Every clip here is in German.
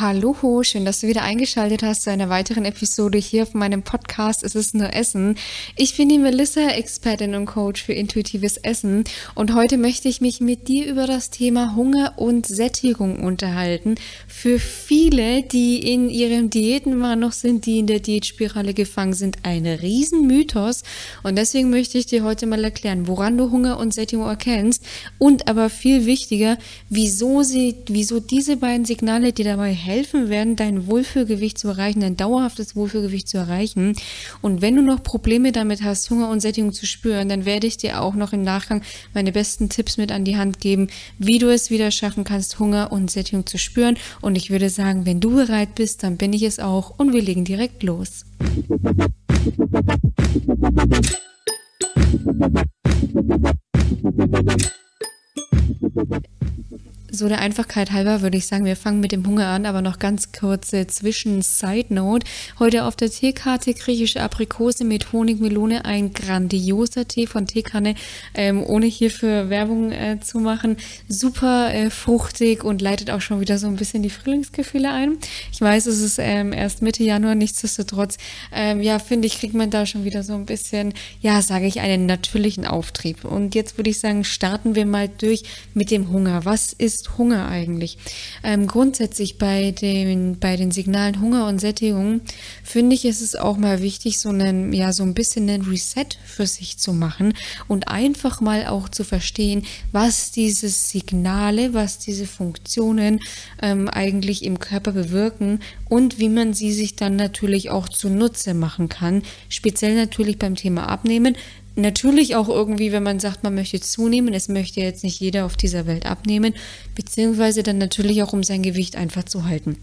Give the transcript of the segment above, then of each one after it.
Hallo, schön, dass du wieder eingeschaltet hast zu einer weiteren Episode hier auf meinem Podcast Es ist nur Essen. Ich bin die Melissa, Expertin und Coach für intuitives Essen und heute möchte ich mich mit dir über das Thema Hunger und Sättigung unterhalten. Für viele, die in ihrem Diätenwahn noch sind, die in der Diätspirale gefangen sind, ein Riesenmythos und deswegen möchte ich dir heute mal erklären, woran du Hunger und Sättigung erkennst und aber viel wichtiger, wieso sie, wieso diese beiden Signale dir dabei helfen werden, dein Wohlfühlgewicht zu erreichen, dein dauerhaftes Wohlfühlgewicht zu erreichen. Und wenn du noch Probleme damit hast, Hunger und Sättigung zu spüren, dann werde ich dir auch noch im Nachgang meine besten Tipps mit an die Hand geben, wie du es wieder schaffen kannst, Hunger und Sättigung zu spüren. Und ich würde sagen, wenn du bereit bist, dann bin ich es auch und wir legen direkt los. So der Einfachkeit halber würde ich sagen, wir fangen mit dem Hunger an, aber noch ganz kurze Zwischen-Side-Note. Heute auf der Teekarte griechische Aprikose mit Honigmelone, ein grandioser Tee von Teekanne, ähm, ohne hierfür Werbung äh, zu machen. Super äh, fruchtig und leitet auch schon wieder so ein bisschen die Frühlingsgefühle ein. Ich weiß, es ist ähm, erst Mitte Januar, nichtsdestotrotz, ähm, ja, finde ich, kriegt man da schon wieder so ein bisschen, ja, sage ich, einen natürlichen Auftrieb. Und jetzt würde ich sagen, starten wir mal durch mit dem Hunger. Was ist ist Hunger eigentlich? Ähm, grundsätzlich bei den, bei den Signalen Hunger und Sättigung finde ich, ist es auch mal wichtig, so einen, ja, so ein bisschen einen Reset für sich zu machen und einfach mal auch zu verstehen, was diese Signale, was diese Funktionen ähm, eigentlich im Körper bewirken und wie man sie sich dann natürlich auch zunutze machen kann. Speziell natürlich beim Thema Abnehmen, Natürlich auch irgendwie, wenn man sagt, man möchte zunehmen, es möchte jetzt nicht jeder auf dieser Welt abnehmen, beziehungsweise dann natürlich auch, um sein Gewicht einfach zu halten.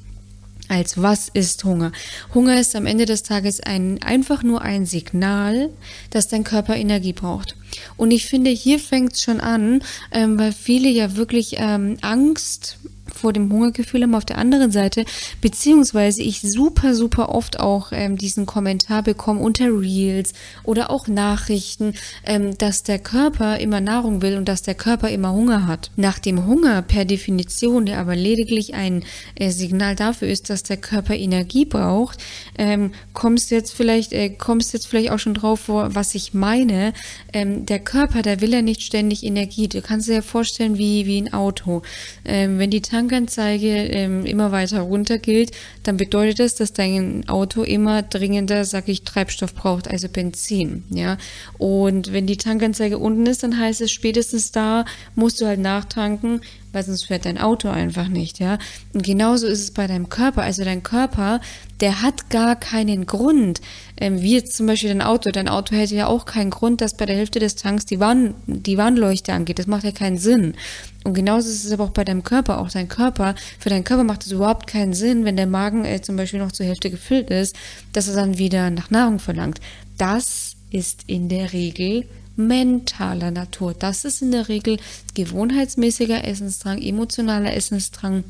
Also was ist Hunger? Hunger ist am Ende des Tages ein, einfach nur ein Signal, dass dein Körper Energie braucht. Und ich finde, hier fängt es schon an, ähm, weil viele ja wirklich ähm, Angst vor dem Hungergefühl haben auf der anderen Seite, beziehungsweise ich super, super oft auch ähm, diesen Kommentar bekomme unter Reels oder auch Nachrichten, ähm, dass der Körper immer Nahrung will und dass der Körper immer Hunger hat. Nach dem Hunger per Definition, der aber lediglich ein äh, Signal dafür ist, dass der Körper Energie braucht, ähm, kommst jetzt vielleicht, äh, kommst jetzt vielleicht auch schon drauf vor, was ich meine. Ähm, der Körper, der will ja nicht ständig Energie. Du kannst dir ja vorstellen, wie, wie ein Auto. Ähm, wenn die Tank Tankanzeige ähm, immer weiter runter gilt, dann bedeutet das, dass dein Auto immer dringender, sag ich, Treibstoff braucht, also Benzin, ja. Und wenn die Tankanzeige unten ist, dann heißt es spätestens da musst du halt nachtanken, weil sonst fährt dein Auto einfach nicht, ja. Und genauso ist es bei deinem Körper. Also dein Körper, der hat gar keinen Grund, ähm, wie jetzt zum Beispiel dein Auto. Dein Auto hätte ja auch keinen Grund, dass bei der Hälfte des Tanks die, Warn die Warnleuchte angeht. Das macht ja keinen Sinn. Und genauso ist es aber auch bei deinem Körper. Auch dein Körper, für deinen Körper macht es überhaupt keinen Sinn, wenn der Magen äh, zum Beispiel noch zur Hälfte gefüllt ist, dass er dann wieder nach Nahrung verlangt. Das ist in der Regel mentaler Natur. Das ist in der Regel gewohnheitsmäßiger Essensdrang, emotionaler Essensdrang,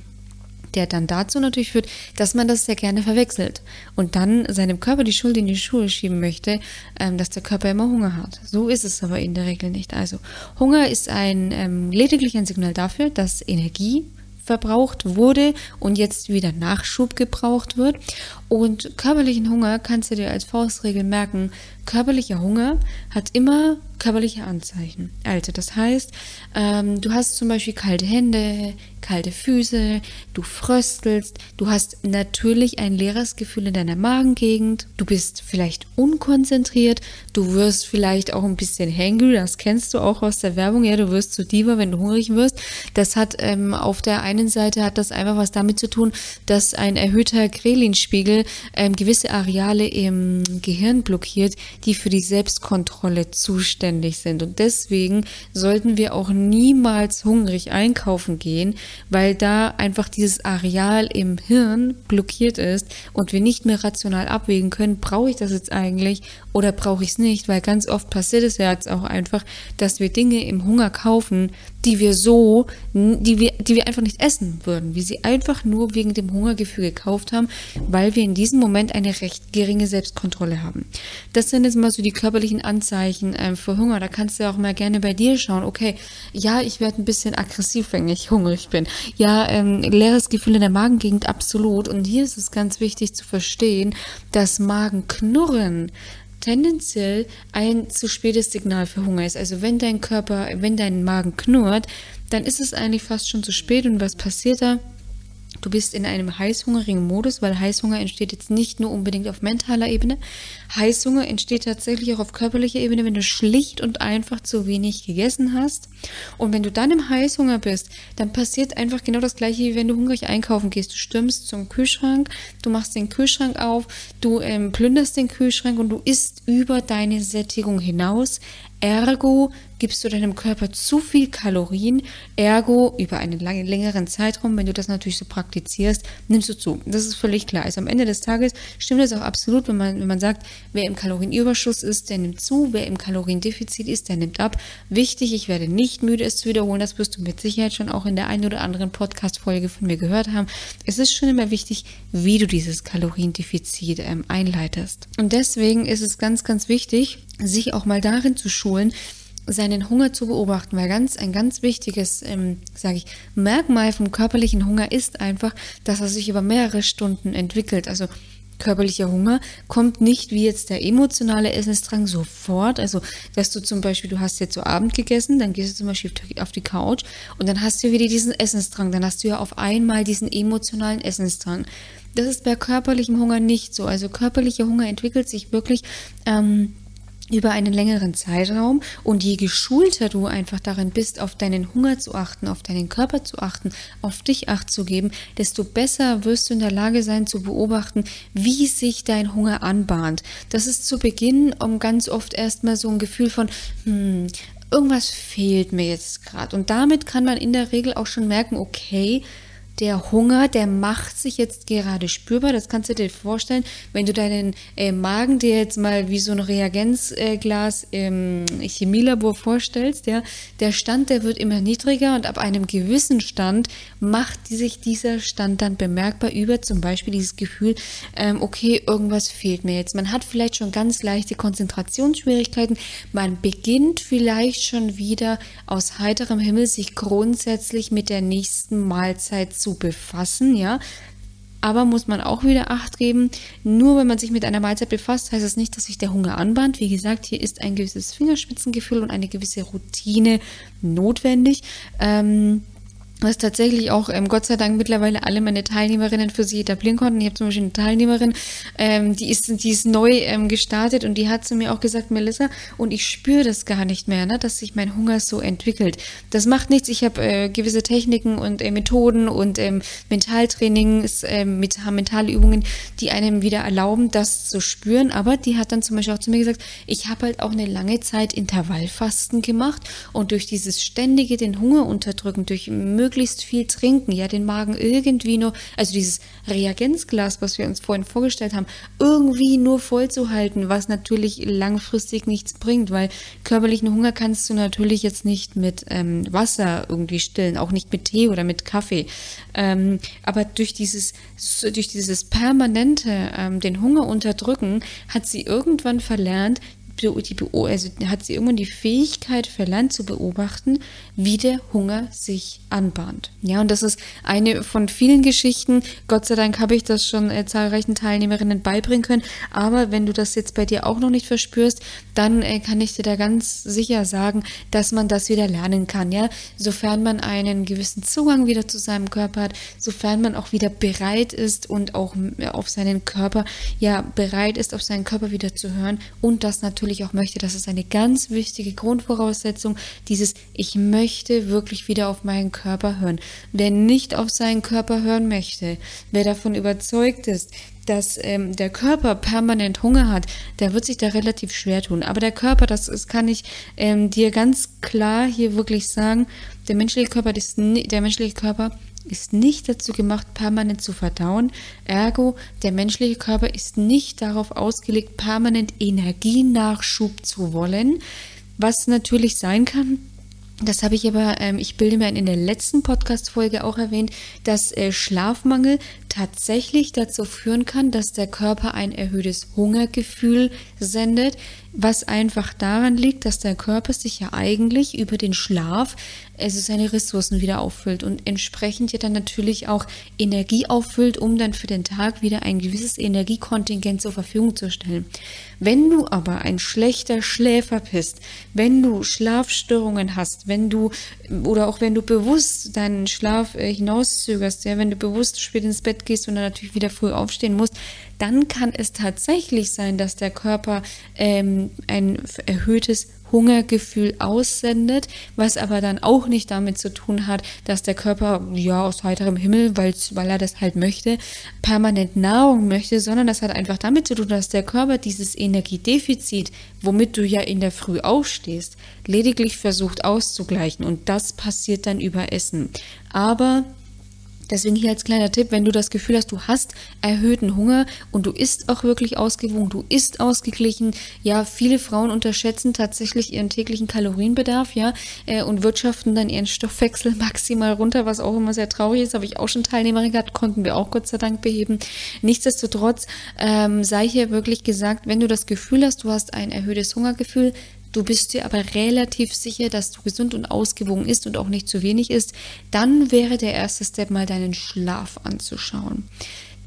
der dann dazu natürlich führt, dass man das sehr gerne verwechselt und dann seinem Körper die Schuld in die Schuhe schieben möchte, ähm, dass der Körper immer Hunger hat. So ist es aber in der Regel nicht. Also Hunger ist ein ähm, lediglich ein Signal dafür, dass Energie verbraucht wurde und jetzt wieder Nachschub gebraucht wird. Und körperlichen Hunger kannst du dir als Faustregel merken. Körperlicher Hunger hat immer körperliche Anzeichen. Also das heißt, ähm, du hast zum Beispiel kalte Hände, kalte Füße, du fröstelst, du hast natürlich ein leeres Gefühl in deiner Magengegend, du bist vielleicht unkonzentriert, du wirst vielleicht auch ein bisschen hangry, das kennst du auch aus der Werbung, ja, du wirst zu Diva, wenn du hungrig wirst. Das hat ähm, auf der einen Seite hat das einfach was damit zu tun, dass ein erhöhter Krelinspiegel ähm, gewisse Areale im Gehirn blockiert, die für die Selbstkontrolle zuständig sind. Und deswegen sollten wir auch niemals hungrig einkaufen gehen, weil da einfach dieses Areal im Hirn blockiert ist und wir nicht mehr rational abwägen können, brauche ich das jetzt eigentlich oder brauche ich es nicht, weil ganz oft passiert es ja jetzt auch einfach, dass wir Dinge im Hunger kaufen, die wir so, die wir, die wir einfach nicht essen würden, wie sie einfach nur wegen dem Hungergefühl gekauft haben, weil wir in diesem Moment eine recht geringe Selbstkontrolle haben. Das sind jetzt mal so die körperlichen Anzeichen ähm, für Hunger. Da kannst du auch mal gerne bei dir schauen. Okay, ja, ich werde ein bisschen aggressiv, wenn ich hungrig bin. Ja, ähm, leeres Gefühl in der Magengegend, absolut. Und hier ist es ganz wichtig zu verstehen, dass Magenknurren tendenziell ein zu spätes Signal für Hunger ist. Also wenn dein Körper, wenn dein Magen knurrt, dann ist es eigentlich fast schon zu spät. Und was passiert da? Du bist in einem heißhungerigen Modus, weil Heißhunger entsteht jetzt nicht nur unbedingt auf mentaler Ebene. Heißhunger entsteht tatsächlich auch auf körperlicher Ebene, wenn du schlicht und einfach zu wenig gegessen hast. Und wenn du dann im Heißhunger bist, dann passiert einfach genau das gleiche, wie wenn du hungrig einkaufen gehst. Du stürmst zum Kühlschrank, du machst den Kühlschrank auf, du ähm, plünderst den Kühlschrank und du isst über deine Sättigung hinaus. Ergo gibst du deinem Körper zu viel Kalorien, ergo über einen langen, längeren Zeitraum, wenn du das natürlich so praktizierst, nimmst du zu. Das ist völlig klar. Also am Ende des Tages stimmt es auch absolut, wenn man, wenn man sagt, wer im Kalorienüberschuss ist, der nimmt zu, wer im Kaloriendefizit ist, der nimmt ab. Wichtig, ich werde nicht müde, es zu wiederholen, das wirst du mit Sicherheit schon auch in der einen oder anderen Podcast-Folge von mir gehört haben. Es ist schon immer wichtig, wie du dieses Kaloriendefizit ähm, einleitest. Und deswegen ist es ganz, ganz wichtig, sich auch mal darin zu schulen, seinen Hunger zu beobachten, weil ganz ein ganz wichtiges, ähm, sage ich, Merkmal vom körperlichen Hunger ist einfach, dass er sich über mehrere Stunden entwickelt. Also körperlicher Hunger kommt nicht wie jetzt der emotionale Essensdrang sofort. Also, dass du zum Beispiel, du hast jetzt so Abend gegessen, dann gehst du zum Beispiel auf die Couch und dann hast du wieder diesen Essensdrang. Dann hast du ja auf einmal diesen emotionalen Essensdrang. Das ist bei körperlichem Hunger nicht so. Also körperlicher Hunger entwickelt sich wirklich ähm, über einen längeren Zeitraum und je geschulter du einfach darin bist, auf deinen Hunger zu achten, auf deinen Körper zu achten, auf dich acht zu geben, desto besser wirst du in der Lage sein zu beobachten, wie sich dein Hunger anbahnt. Das ist zu Beginn um ganz oft erstmal so ein Gefühl von, hm, irgendwas fehlt mir jetzt gerade. Und damit kann man in der Regel auch schon merken, okay, der Hunger, der macht sich jetzt gerade spürbar. Das kannst du dir vorstellen, wenn du deinen äh, Magen dir jetzt mal wie so ein Reagenzglas im Chemielabor vorstellst, ja, der Stand, der wird immer niedriger und ab einem gewissen Stand macht sich dieser Stand dann bemerkbar über zum Beispiel dieses Gefühl, ähm, okay, irgendwas fehlt mir jetzt. Man hat vielleicht schon ganz leichte Konzentrationsschwierigkeiten. Man beginnt vielleicht schon wieder aus heiterem Himmel sich grundsätzlich mit der nächsten Mahlzeit zu befassen, ja. Aber muss man auch wieder Acht geben, nur wenn man sich mit einer Mahlzeit befasst, heißt es das nicht, dass sich der Hunger anbahnt. Wie gesagt, hier ist ein gewisses Fingerspitzengefühl und eine gewisse Routine notwendig. Ähm, was tatsächlich auch ähm, Gott sei Dank mittlerweile alle meine Teilnehmerinnen für sich etablieren konnten. Ich habe zum Beispiel eine Teilnehmerin, ähm, die, ist, die ist neu ähm, gestartet und die hat zu mir auch gesagt, Melissa, und ich spüre das gar nicht mehr, ne, dass sich mein Hunger so entwickelt. Das macht nichts. Ich habe äh, gewisse Techniken und äh, Methoden und ähm, Mentaltrainings, äh, mit, mentale Übungen, die einem wieder erlauben, das zu spüren. Aber die hat dann zum Beispiel auch zu mir gesagt, ich habe halt auch eine lange Zeit Intervallfasten gemacht und durch dieses ständige den Hunger unterdrücken, durch möglichst möglichst viel trinken, ja, den Magen irgendwie nur, also dieses Reagenzglas, was wir uns vorhin vorgestellt haben, irgendwie nur voll zu halten, was natürlich langfristig nichts bringt, weil körperlichen Hunger kannst du natürlich jetzt nicht mit ähm, Wasser irgendwie stillen, auch nicht mit Tee oder mit Kaffee. Ähm, aber durch dieses, durch dieses permanente ähm, den Hunger unterdrücken, hat sie irgendwann verlernt, die, also hat sie irgendwann die Fähigkeit verlernt zu beobachten, wie der Hunger sich anbahnt. Ja, und das ist eine von vielen Geschichten. Gott sei Dank habe ich das schon äh, zahlreichen Teilnehmerinnen beibringen können. Aber wenn du das jetzt bei dir auch noch nicht verspürst, dann äh, kann ich dir da ganz sicher sagen, dass man das wieder lernen kann. Ja, sofern man einen gewissen Zugang wieder zu seinem Körper hat, sofern man auch wieder bereit ist und auch äh, auf seinen Körper, ja, bereit ist, auf seinen Körper wieder zu hören und das natürlich auch möchte. Das ist eine ganz wichtige Grundvoraussetzung. Dieses, ich möchte wirklich wieder auf meinen Körper hören. Wer nicht auf seinen Körper hören möchte, wer davon überzeugt ist, dass ähm, der Körper permanent Hunger hat, der wird sich da relativ schwer tun. Aber der Körper, das, das kann ich ähm, dir ganz klar hier wirklich sagen, der menschliche Körper ist, der menschliche Körper ist nicht dazu gemacht, permanent zu verdauen. Ergo, der menschliche Körper ist nicht darauf ausgelegt, permanent Energienachschub zu wollen. Was natürlich sein kann, das habe ich aber, ähm, ich bilde mir in der letzten Podcast-Folge auch erwähnt, dass äh, Schlafmangel tatsächlich dazu führen kann, dass der Körper ein erhöhtes Hungergefühl sendet, was einfach daran liegt, dass der Körper sich ja eigentlich über den Schlaf also seine Ressourcen wieder auffüllt und entsprechend ja dann natürlich auch Energie auffüllt, um dann für den Tag wieder ein gewisses Energiekontingent zur Verfügung zu stellen. Wenn du aber ein schlechter Schläfer bist, wenn du Schlafstörungen hast, wenn du oder auch wenn du bewusst deinen Schlaf äh, hinauszögerst, ja, wenn du bewusst spät ins Bett gehst und dann natürlich wieder früh aufstehen musst, dann kann es tatsächlich sein, dass der Körper ähm, ein erhöhtes Hungergefühl aussendet, was aber dann auch nicht damit zu tun hat, dass der Körper ja aus heiterem Himmel, weil er das halt möchte, permanent Nahrung möchte, sondern das hat einfach damit zu tun, dass der Körper dieses Energiedefizit, womit du ja in der Früh aufstehst, lediglich versucht auszugleichen und das passiert dann über Essen. Aber Deswegen hier als kleiner Tipp, wenn du das Gefühl hast, du hast erhöhten Hunger und du isst auch wirklich ausgewogen, du isst ausgeglichen. Ja, viele Frauen unterschätzen tatsächlich ihren täglichen Kalorienbedarf, ja, äh, und wirtschaften dann ihren Stoffwechsel maximal runter, was auch immer sehr traurig ist. Habe ich auch schon Teilnehmerin gehabt, konnten wir auch Gott sei Dank beheben. Nichtsdestotrotz ähm, sei hier wirklich gesagt, wenn du das Gefühl hast, du hast ein erhöhtes Hungergefühl, du bist dir aber relativ sicher, dass du gesund und ausgewogen isst und auch nicht zu wenig isst, dann wäre der erste Step mal deinen Schlaf anzuschauen.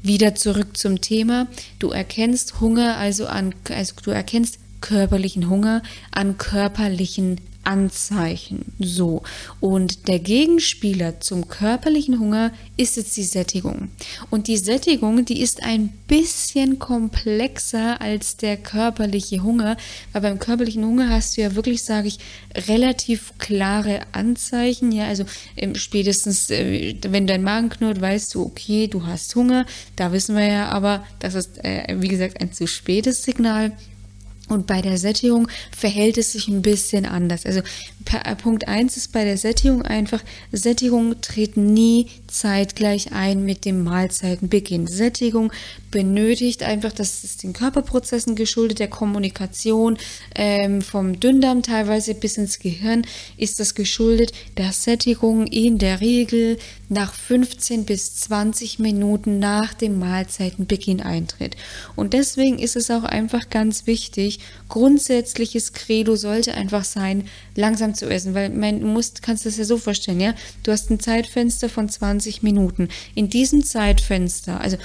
Wieder zurück zum Thema. Du erkennst Hunger also an, also du erkennst körperlichen Hunger an körperlichen Anzeichen. So. Und der Gegenspieler zum körperlichen Hunger ist jetzt die Sättigung. Und die Sättigung, die ist ein bisschen komplexer als der körperliche Hunger, weil beim körperlichen Hunger hast du ja wirklich, sage ich, relativ klare Anzeichen. Ja, also ähm, spätestens, äh, wenn dein Magen knurrt, weißt du, okay, du hast Hunger. Da wissen wir ja aber, das ist, äh, wie gesagt, ein zu spätes Signal. Und bei der Sättigung verhält es sich ein bisschen anders. Also äh, Punkt 1 ist bei der Sättigung einfach, Sättigung tritt nie zeitgleich ein mit dem Mahlzeitenbeginn. Sättigung benötigt einfach, das ist den Körperprozessen geschuldet, der Kommunikation ähm, vom Dünndarm teilweise bis ins Gehirn ist das geschuldet, dass Sättigung in der Regel nach 15 bis 20 Minuten nach dem Mahlzeitenbeginn eintritt. Und deswegen ist es auch einfach ganz wichtig, grundsätzliches Credo sollte einfach sein, langsam zu essen, weil mein, du musst, kannst das ja so vorstellen, ja, du hast ein Zeitfenster von 20 Minuten. In diesem Zeitfenster, also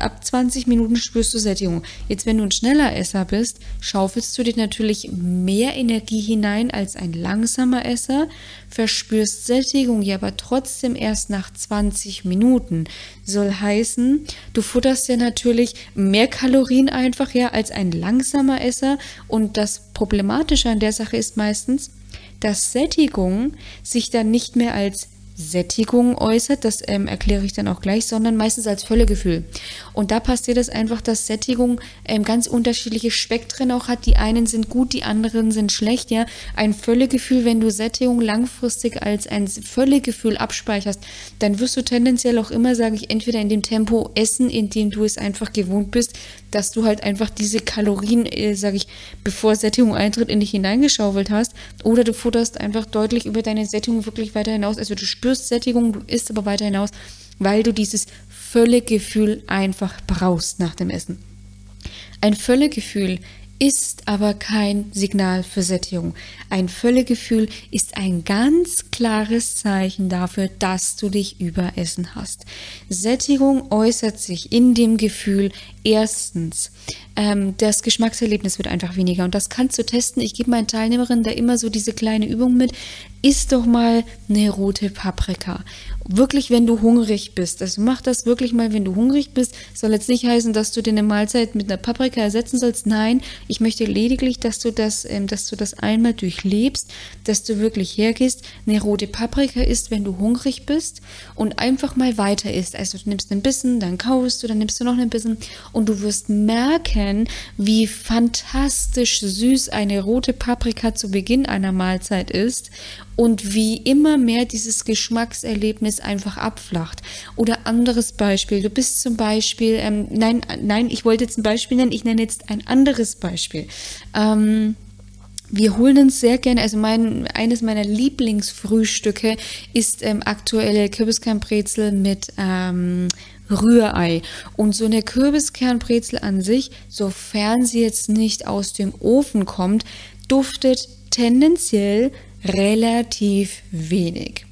ab 20 Minuten spürst du Sättigung. Jetzt, wenn du ein schneller Esser bist, schaufelst du dir natürlich mehr Energie hinein als ein langsamer Esser, verspürst Sättigung, ja, aber trotzdem erst nach 20 Minuten. Soll heißen, du futterst ja natürlich mehr Kalorien einfach, ja, als ein langsamer Esser. Und das Problematische an der Sache ist meistens, dass Sättigung sich dann nicht mehr als Sättigung äußert, das ähm, erkläre ich dann auch gleich, sondern meistens als Völlegefühl. Und da passiert es einfach, dass Sättigung ähm, ganz unterschiedliche Spektren auch hat. Die einen sind gut, die anderen sind schlecht. Ja, ein Völlegefühl, wenn du Sättigung langfristig als ein Völlegefühl abspeicherst, dann wirst du tendenziell auch immer, sage ich, entweder in dem Tempo essen, in dem du es einfach gewohnt bist, dass du halt einfach diese Kalorien, äh, sage ich, bevor Sättigung eintritt, in dich hineingeschaufelt hast, oder du futterst einfach deutlich über deine Sättigung wirklich weiter hinaus. Also du spürst Sättigung, du isst aber weiter hinaus, weil du dieses Völlegefühl einfach brauchst nach dem Essen. Ein Völlegefühl ist aber kein Signal für Sättigung. Ein Völlegefühl ist ein ganz klares Zeichen dafür, dass du dich überessen hast. Sättigung äußert sich in dem Gefühl erstens, ähm, das Geschmackserlebnis wird einfach weniger und das kannst du testen. Ich gebe meinen Teilnehmerinnen da immer so diese kleine Übung mit. Iss doch mal eine rote Paprika wirklich, wenn du hungrig bist. Also mach das wirklich mal, wenn du hungrig bist. Soll jetzt nicht heißen, dass du dir eine Mahlzeit mit einer Paprika ersetzen sollst. Nein, ich möchte lediglich, dass du das, ähm, dass du das einmal durchlebst, dass du wirklich hergehst, eine rote Paprika isst, wenn du hungrig bist und einfach mal weiter isst. Also du nimmst ein bisschen, dann kaust du, dann nimmst du noch ein bisschen und du wirst merken, wie fantastisch süß eine rote Paprika zu Beginn einer Mahlzeit ist und wie immer mehr dieses Geschmackserlebnis einfach abflacht. Oder anderes Beispiel, du bist zum Beispiel, ähm, nein, nein, ich wollte jetzt ein Beispiel nennen, ich nenne jetzt ein anderes Beispiel. Ähm, wir holen uns sehr gerne, also mein, eines meiner Lieblingsfrühstücke ist ähm, aktuelle Kürbiskernbrezel mit ähm, Rührei. Und so eine Kürbiskernbrezel an sich, sofern sie jetzt nicht aus dem Ofen kommt, duftet tendenziell relativ wenig.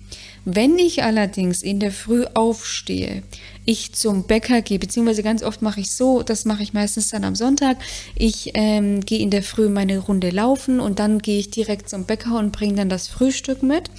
Wenn ich allerdings in der Früh aufstehe, ich zum Bäcker gehe, beziehungsweise ganz oft mache ich so, das mache ich meistens dann am Sonntag. Ich ähm, gehe in der Früh meine Runde laufen und dann gehe ich direkt zum Bäcker und bringe dann das Frühstück mit.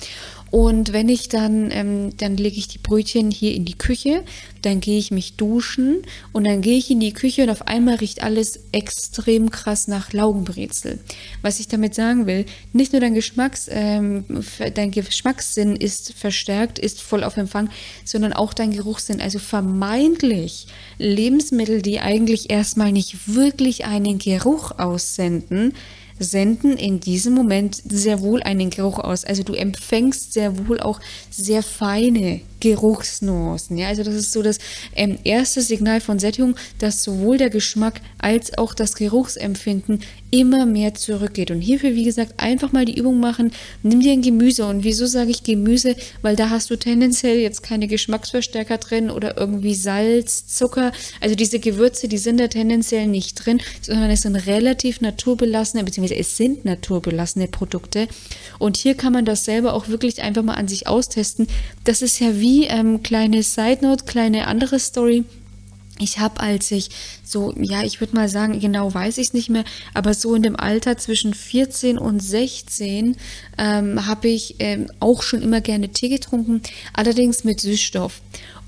Und wenn ich dann, ähm, dann lege ich die Brötchen hier in die Küche, dann gehe ich mich duschen und dann gehe ich in die Küche und auf einmal riecht alles extrem krass nach Laugenbrezel. Was ich damit sagen will, nicht nur dein Geschmacks, ähm, dein Geschmackssinn ist verstärkt, ist voll auf Empfang, sondern auch dein Geruchssinn. Also vermeintlich Lebensmittel, die eigentlich erstmal nicht wirklich einen Geruch aussenden, senden in diesem Moment sehr wohl einen Geruch aus. Also du empfängst sehr wohl auch sehr feine Geruchsnuancen. Ja, also das ist so das ähm, erste Signal von Sättigung, dass sowohl der Geschmack als auch das Geruchsempfinden immer mehr zurückgeht. Und hierfür, wie gesagt, einfach mal die Übung machen. Nimm dir ein Gemüse. Und wieso sage ich Gemüse? Weil da hast du tendenziell jetzt keine Geschmacksverstärker drin oder irgendwie Salz, Zucker. Also diese Gewürze, die sind da tendenziell nicht drin, sondern es sind relativ naturbelassene, beziehungsweise es sind naturbelassene Produkte. Und hier kann man das selber auch wirklich einfach mal an sich austesten. Das ist ja wie ähm, kleine Side Note, kleine andere Story. Ich habe, als ich so, ja, ich würde mal sagen, genau weiß ich es nicht mehr, aber so in dem Alter zwischen 14 und 16 ähm, habe ich ähm, auch schon immer gerne Tee getrunken, allerdings mit Süßstoff.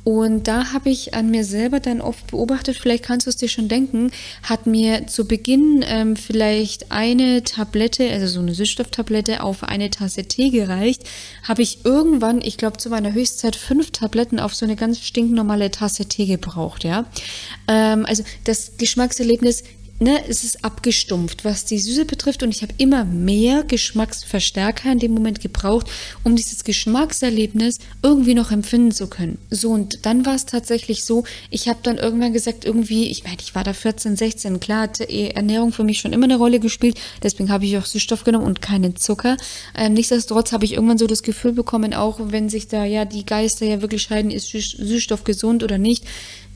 Und da habe ich an mir selber dann oft beobachtet, vielleicht kannst du es dir schon denken, hat mir zu Beginn ähm, vielleicht eine Tablette, also so eine Süßstofftablette auf eine Tasse Tee gereicht, habe ich irgendwann, ich glaube zu meiner Höchstzeit, fünf Tabletten auf so eine ganz stinknormale Tasse Tee gebraucht, ja. Ähm, also das Geschmackserlebnis ne, es ist abgestumpft, was die Süße betrifft. Und ich habe immer mehr Geschmacksverstärker in dem Moment gebraucht, um dieses Geschmackserlebnis irgendwie noch empfinden zu können. So, und dann war es tatsächlich so, ich habe dann irgendwann gesagt, irgendwie, ich meine, ich war da 14, 16, klar, hat Ernährung für mich schon immer eine Rolle gespielt. Deswegen habe ich auch Süßstoff genommen und keinen Zucker. Ähm, nichtsdestotrotz habe ich irgendwann so das Gefühl bekommen, auch wenn sich da ja die Geister ja wirklich scheiden, ist Süßstoff gesund oder nicht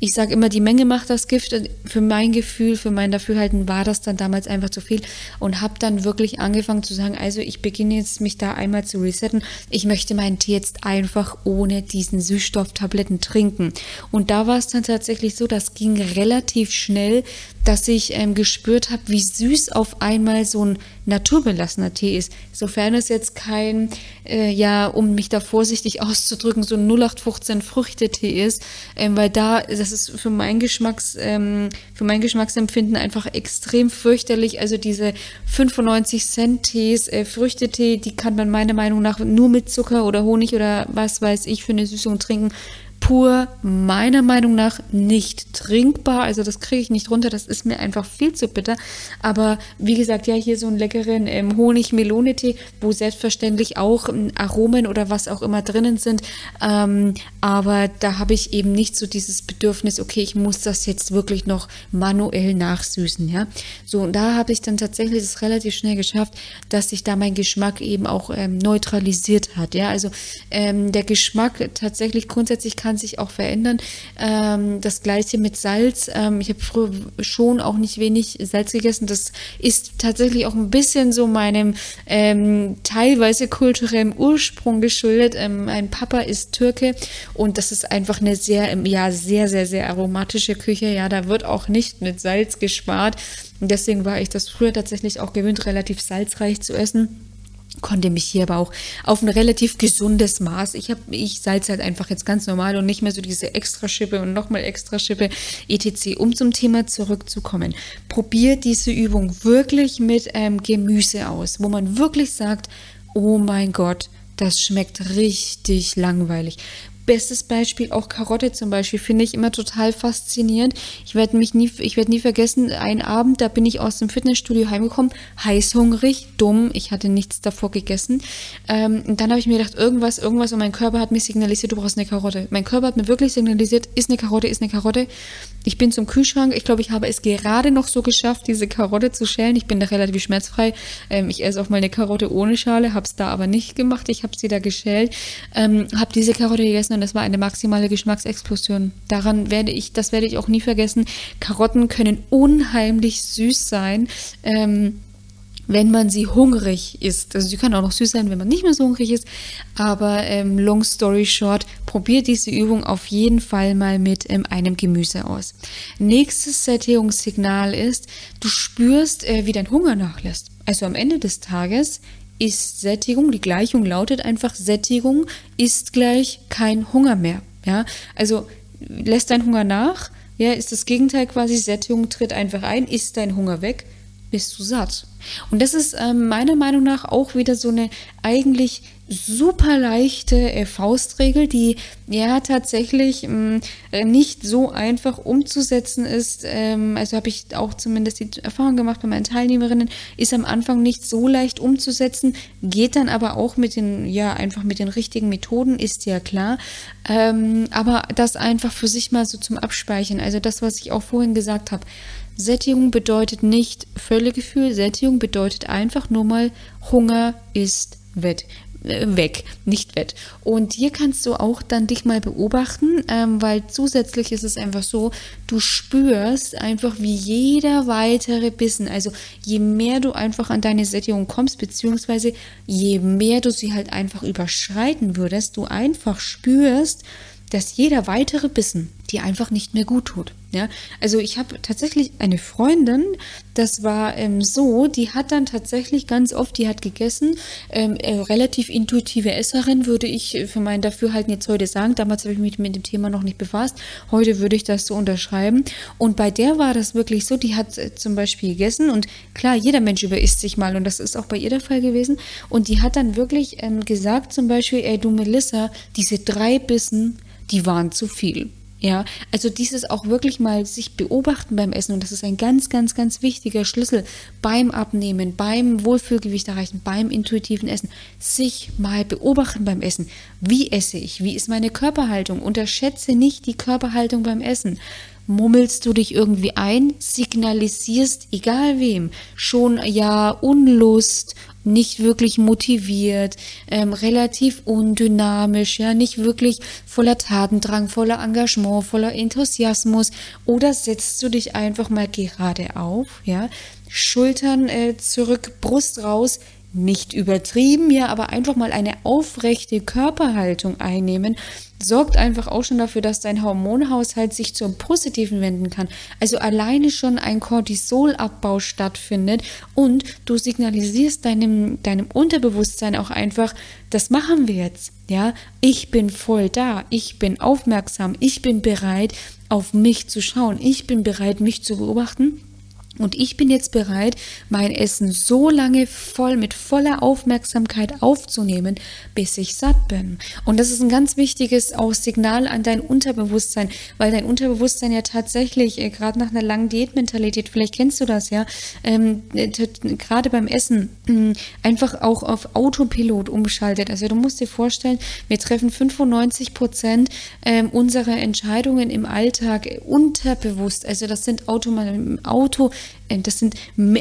ich sage immer, die Menge macht das Gift. Für mein Gefühl, für mein Dafürhalten war das dann damals einfach zu viel und habe dann wirklich angefangen zu sagen, also ich beginne jetzt mich da einmal zu resetten. Ich möchte meinen Tee jetzt einfach ohne diesen Süßstofftabletten trinken. Und da war es dann tatsächlich so, das ging relativ schnell, dass ich ähm, gespürt habe, wie süß auf einmal so ein naturbelassener Tee ist. Sofern es jetzt kein, äh, ja, um mich da vorsichtig auszudrücken, so ein 0815 Früchtetee ist, ähm, weil da, das ist für mein Geschmacks, ähm, für mein Geschmacksempfinden einfach extrem fürchterlich. Also diese 95 Cent Tees, äh, Früchtetee, die kann man meiner Meinung nach nur mit Zucker oder Honig oder was weiß ich für eine Süßung trinken pur meiner Meinung nach nicht trinkbar. Also das kriege ich nicht runter. Das ist mir einfach viel zu bitter. Aber wie gesagt, ja, hier so einen leckeren ähm, Honig-Melone-Tee, wo selbstverständlich auch ähm, Aromen oder was auch immer drinnen sind. Ähm, aber da habe ich eben nicht so dieses Bedürfnis, okay, ich muss das jetzt wirklich noch manuell nachsüßen. Ja, so und da habe ich dann tatsächlich das relativ schnell geschafft, dass sich da mein Geschmack eben auch ähm, neutralisiert hat. Ja, also ähm, der Geschmack tatsächlich grundsätzlich kann kann sich auch verändern. Ähm, das gleiche mit Salz. Ähm, ich habe früher schon auch nicht wenig Salz gegessen. Das ist tatsächlich auch ein bisschen so meinem ähm, teilweise kulturellen Ursprung geschuldet. Ähm, mein Papa ist Türke und das ist einfach eine sehr, ja, sehr, sehr, sehr aromatische Küche. Ja, da wird auch nicht mit Salz gespart. deswegen war ich das früher tatsächlich auch gewöhnt, relativ salzreich zu essen konnte mich hier aber auch auf ein relativ gesundes Maß. Ich habe, ich salze halt einfach jetzt ganz normal und nicht mehr so diese Extraschippe und nochmal Extraschippe etc. Um zum Thema zurückzukommen. Probiert diese Übung wirklich mit ähm, Gemüse aus, wo man wirklich sagt, oh mein Gott, das schmeckt richtig langweilig. Bestes Beispiel auch Karotte zum Beispiel finde ich immer total faszinierend. Ich werde mich nie, ich werde nie vergessen, einen Abend, da bin ich aus dem Fitnessstudio heimgekommen, heißhungrig, dumm, ich hatte nichts davor gegessen. Ähm, und dann habe ich mir gedacht, irgendwas, irgendwas und mein Körper hat mir signalisiert, du brauchst eine Karotte. Mein Körper hat mir wirklich signalisiert, ist eine Karotte, ist eine Karotte. Ich bin zum Kühlschrank, ich glaube, ich habe es gerade noch so geschafft, diese Karotte zu schälen. Ich bin da relativ schmerzfrei. Ähm, ich esse auch mal eine Karotte ohne Schale, habe es da aber nicht gemacht. Ich habe sie da geschält, ähm, habe diese Karotte gegessen gegessen und das war eine maximale Geschmacksexplosion. Daran werde ich, das werde ich auch nie vergessen. Karotten können unheimlich süß sein. Ähm, wenn man sie hungrig isst. Also sie kann auch noch süß sein, wenn man nicht mehr so hungrig ist. Aber ähm, long story short, probiert diese Übung auf jeden Fall mal mit ähm, einem Gemüse aus. Nächstes Sättigungssignal ist, du spürst, äh, wie dein Hunger nachlässt. Also am Ende des Tages ist Sättigung, die Gleichung lautet einfach, Sättigung ist gleich kein Hunger mehr. Ja, also lässt dein Hunger nach, ja, ist das Gegenteil quasi, Sättigung tritt einfach ein, ist dein Hunger weg, bist du satt. Und das ist äh, meiner Meinung nach auch wieder so eine eigentlich super leichte äh, Faustregel, die ja tatsächlich mh, mm, nicht so einfach umzusetzen ist. Ähm, also habe ich auch zumindest die Erfahrung gemacht bei meinen Teilnehmerinnen, ist am Anfang nicht so leicht umzusetzen, geht dann aber auch mit den, ja, einfach mit den richtigen Methoden, ist ja klar. Ähm, aber das einfach für sich mal so zum Abspeichern. Also das, was ich auch vorhin gesagt habe. Sättigung bedeutet nicht Völlegefühl, Sättigung bedeutet einfach nur mal Hunger ist wett, äh, weg, nicht wett. Und hier kannst du auch dann dich mal beobachten, ähm, weil zusätzlich ist es einfach so, du spürst einfach wie jeder weitere Bissen, also je mehr du einfach an deine Sättigung kommst, beziehungsweise je mehr du sie halt einfach überschreiten würdest, du einfach spürst, dass jeder weitere Bissen dir einfach nicht mehr gut tut. Ja, also ich habe tatsächlich eine Freundin, das war ähm, so, die hat dann tatsächlich ganz oft, die hat gegessen, ähm, äh, relativ intuitive Esserin, würde ich für mein Dafürhalten jetzt heute sagen. Damals habe ich mich mit dem Thema noch nicht befasst. Heute würde ich das so unterschreiben. Und bei der war das wirklich so, die hat äh, zum Beispiel gegessen und klar, jeder Mensch überisst sich mal und das ist auch bei ihr der Fall gewesen. Und die hat dann wirklich ähm, gesagt, zum Beispiel, ey du Melissa, diese drei Bissen, die waren zu viel. Ja, also dieses auch wirklich mal sich beobachten beim Essen und das ist ein ganz, ganz, ganz wichtiger Schlüssel beim Abnehmen, beim Wohlfühlgewicht erreichen, beim intuitiven Essen. Sich mal beobachten beim Essen. Wie esse ich? Wie ist meine Körperhaltung? Unterschätze nicht die Körperhaltung beim Essen mummelst du dich irgendwie ein, signalisierst, egal wem, schon ja Unlust, nicht wirklich motiviert, ähm, relativ undynamisch, ja, nicht wirklich voller Tatendrang, voller Engagement, voller Enthusiasmus? Oder setzt du dich einfach mal gerade auf, ja, Schultern äh, zurück, Brust raus, nicht übertrieben, ja, aber einfach mal eine aufrechte Körperhaltung einnehmen, sorgt einfach auch schon dafür, dass dein Hormonhaushalt sich zum Positiven wenden kann. Also alleine schon ein Cortisolabbau stattfindet und du signalisierst deinem, deinem Unterbewusstsein auch einfach, das machen wir jetzt. Ja, ich bin voll da, ich bin aufmerksam, ich bin bereit, auf mich zu schauen, ich bin bereit, mich zu beobachten und ich bin jetzt bereit, mein Essen so lange voll mit voller Aufmerksamkeit aufzunehmen, bis ich satt bin. Und das ist ein ganz wichtiges auch Signal an dein Unterbewusstsein, weil dein Unterbewusstsein ja tatsächlich, äh, gerade nach einer langen Diätmentalität, vielleicht kennst du das ja, ähm, äh, gerade beim Essen, äh, einfach auch auf Autopilot umschaltet. Also du musst dir vorstellen, wir treffen 95 Prozent äh, unserer Entscheidungen im Alltag unterbewusst. Also das sind Auto, Auto das sind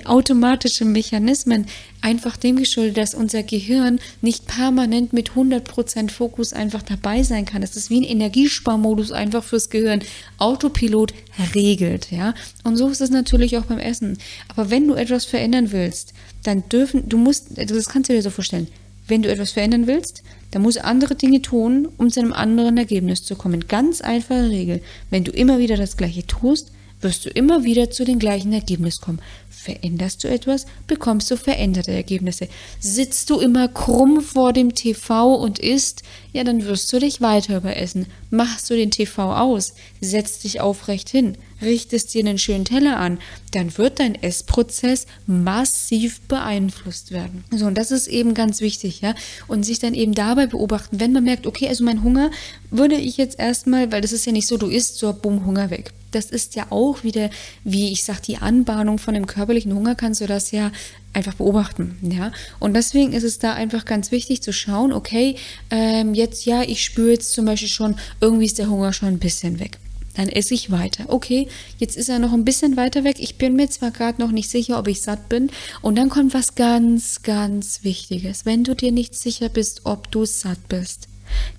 automatische Mechanismen, einfach dem geschuldet, dass unser Gehirn nicht permanent mit 100% Fokus einfach dabei sein kann. Das ist wie ein Energiesparmodus einfach fürs Gehirn. Autopilot regelt, ja. Und so ist es natürlich auch beim Essen. Aber wenn du etwas verändern willst, dann dürfen, du musst, das kannst du dir so vorstellen, wenn du etwas verändern willst, dann musst du andere Dinge tun, um zu einem anderen Ergebnis zu kommen. Ganz einfache Regel. Wenn du immer wieder das Gleiche tust, wirst du immer wieder zu dem gleichen Ergebnis kommen. Veränderst du etwas, bekommst du veränderte Ergebnisse. Sitzt du immer krumm vor dem TV und isst, ja, dann wirst du dich weiter überessen. Machst du den TV aus, setzt dich aufrecht hin, richtest dir einen schönen Teller an, dann wird dein Essprozess massiv beeinflusst werden. So, und das ist eben ganz wichtig, ja. Und sich dann eben dabei beobachten, wenn man merkt, okay, also mein Hunger würde ich jetzt erstmal, weil das ist ja nicht so, du isst so, bumm, Hunger weg das ist ja auch wieder, wie ich sage, die Anbahnung von dem körperlichen Hunger kannst du das ja einfach beobachten, ja. Und deswegen ist es da einfach ganz wichtig zu schauen, okay, ähm, jetzt ja, ich spüre jetzt zum Beispiel schon, irgendwie ist der Hunger schon ein bisschen weg. Dann esse ich weiter. Okay, jetzt ist er noch ein bisschen weiter weg. Ich bin mir zwar gerade noch nicht sicher, ob ich satt bin. Und dann kommt was ganz, ganz Wichtiges. Wenn du dir nicht sicher bist, ob du satt bist,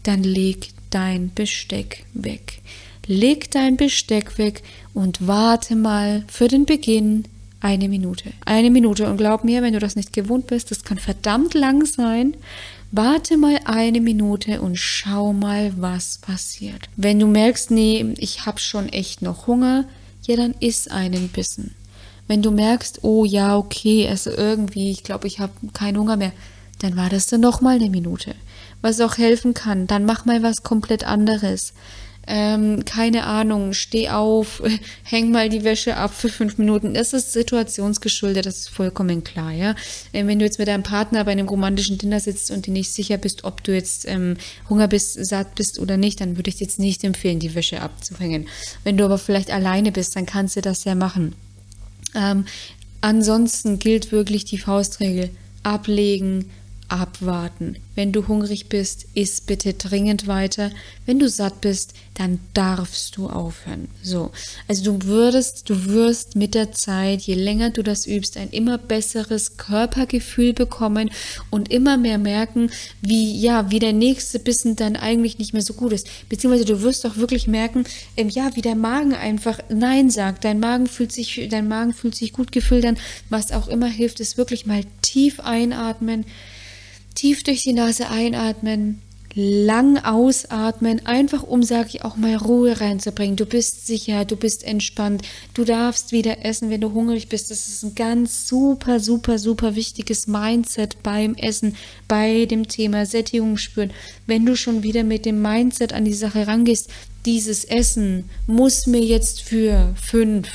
dann leg dein Besteck weg. Leg dein Besteck weg und warte mal für den Beginn eine Minute. Eine Minute. Und glaub mir, wenn du das nicht gewohnt bist, das kann verdammt lang sein. Warte mal eine Minute und schau mal, was passiert. Wenn du merkst, nee, ich habe schon echt noch Hunger, ja, dann iss einen Bissen. Wenn du merkst, oh ja, okay, also irgendwie, ich glaube, ich habe keinen Hunger mehr, dann wartest du noch mal eine Minute. Was auch helfen kann, dann mach mal was komplett anderes ähm, keine Ahnung, steh auf, häng mal die Wäsche ab für fünf Minuten. Das ist situationsgeschuldet, das ist vollkommen klar, ja. Ähm, wenn du jetzt mit deinem Partner bei einem romantischen Dinner sitzt und dir nicht sicher bist, ob du jetzt ähm, Hunger bist, satt bist oder nicht, dann würde ich dir jetzt nicht empfehlen, die Wäsche abzuhängen. Wenn du aber vielleicht alleine bist, dann kannst du das ja machen. Ähm, ansonsten gilt wirklich die Faustregel. Ablegen, abwarten. Wenn du hungrig bist, iss bitte dringend weiter. Wenn du satt bist, dann darfst du aufhören. So. Also du würdest, du wirst mit der Zeit, je länger du das übst, ein immer besseres Körpergefühl bekommen und immer mehr merken, wie, ja, wie der nächste Bissen dann eigentlich nicht mehr so gut ist. Beziehungsweise du wirst auch wirklich merken, ähm, ja, wie der Magen einfach Nein sagt. Dein Magen fühlt sich, dein Magen fühlt sich gut gefüllt an. Was auch immer hilft, ist wirklich mal tief einatmen Tief durch die Nase einatmen, lang ausatmen, einfach um, sage ich, auch mal Ruhe reinzubringen. Du bist sicher, du bist entspannt, du darfst wieder essen, wenn du hungrig bist. Das ist ein ganz super, super, super wichtiges Mindset beim Essen, bei dem Thema Sättigung spüren. Wenn du schon wieder mit dem Mindset an die Sache rangehst, dieses Essen muss mir jetzt für fünf,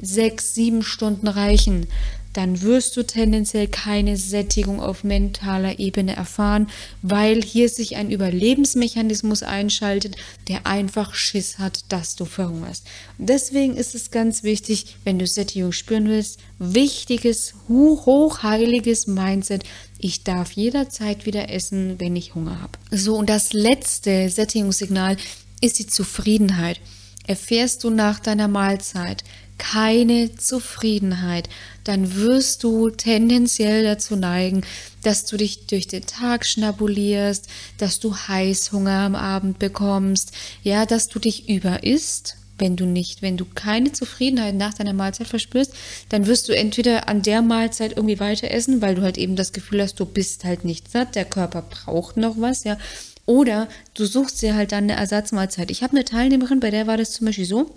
sechs, sieben Stunden reichen dann wirst du tendenziell keine Sättigung auf mentaler Ebene erfahren, weil hier sich ein Überlebensmechanismus einschaltet, der einfach Schiss hat, dass du verhungerst. Deswegen ist es ganz wichtig, wenn du Sättigung spüren willst, wichtiges, hochheiliges Mindset. Ich darf jederzeit wieder essen, wenn ich Hunger habe. So, und das letzte Sättigungssignal ist die Zufriedenheit. Erfährst du nach deiner Mahlzeit keine Zufriedenheit, dann wirst du tendenziell dazu neigen, dass du dich durch den Tag schnabulierst, dass du Heißhunger am Abend bekommst, ja, dass du dich überisst. Wenn du nicht, wenn du keine Zufriedenheit nach deiner Mahlzeit verspürst, dann wirst du entweder an der Mahlzeit irgendwie weiter essen, weil du halt eben das Gefühl hast, du bist halt nicht satt, der Körper braucht noch was, ja. Oder du suchst dir halt dann eine Ersatzmahlzeit. Ich habe eine Teilnehmerin, bei der war das zum Beispiel so,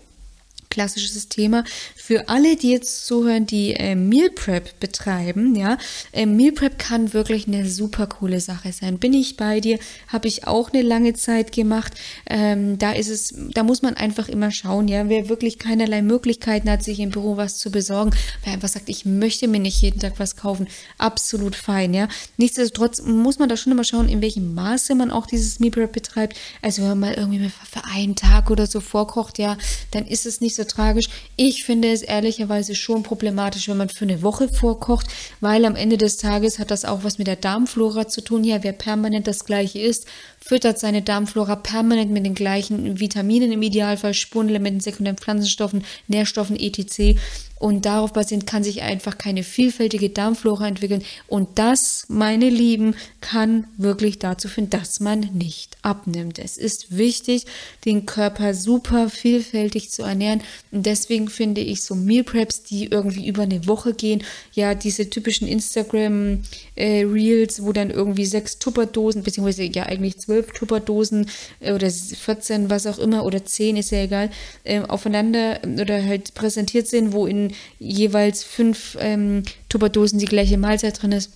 klassisches Thema. Für alle, die jetzt zuhören, die äh, Meal Prep betreiben, ja, äh, Meal Prep kann wirklich eine super coole Sache sein. Bin ich bei dir? Habe ich auch eine lange Zeit gemacht. Ähm, da ist es, da muss man einfach immer schauen, ja, wer wirklich keinerlei Möglichkeiten hat, sich im Büro was zu besorgen, wer einfach sagt, ich möchte mir nicht jeden Tag was kaufen, absolut fein, ja. Nichtsdestotrotz muss man da schon immer schauen, in welchem Maße man auch dieses Meal Prep betreibt. Also wenn man mal irgendwie für einen Tag oder so vorkocht, ja, dann ist es nicht so tragisch. Ich finde es ehrlicherweise schon problematisch, wenn man für eine Woche vorkocht, weil am Ende des Tages hat das auch was mit der Darmflora zu tun. Ja, wer permanent das Gleiche isst, füttert seine Darmflora permanent mit den gleichen Vitaminen, im Idealfall Spurenelementen, sekundären Pflanzenstoffen, Nährstoffen, etc. Und darauf basierend kann sich einfach keine vielfältige Darmflora entwickeln. Und das, meine Lieben, kann wirklich dazu führen, dass man nicht abnimmt. Es ist wichtig, den Körper super vielfältig zu ernähren. Und deswegen finde ich so Meal Preps, die irgendwie über eine Woche gehen, ja, diese typischen Instagram äh, Reels, wo dann irgendwie sechs Tupperdosen, beziehungsweise ja eigentlich zwölf Tupperdosen äh, oder 14, was auch immer, oder zehn, ist ja egal, äh, aufeinander oder halt präsentiert sind, wo in jeweils fünf ähm, Tupperdosen die gleiche Mahlzeit drin ist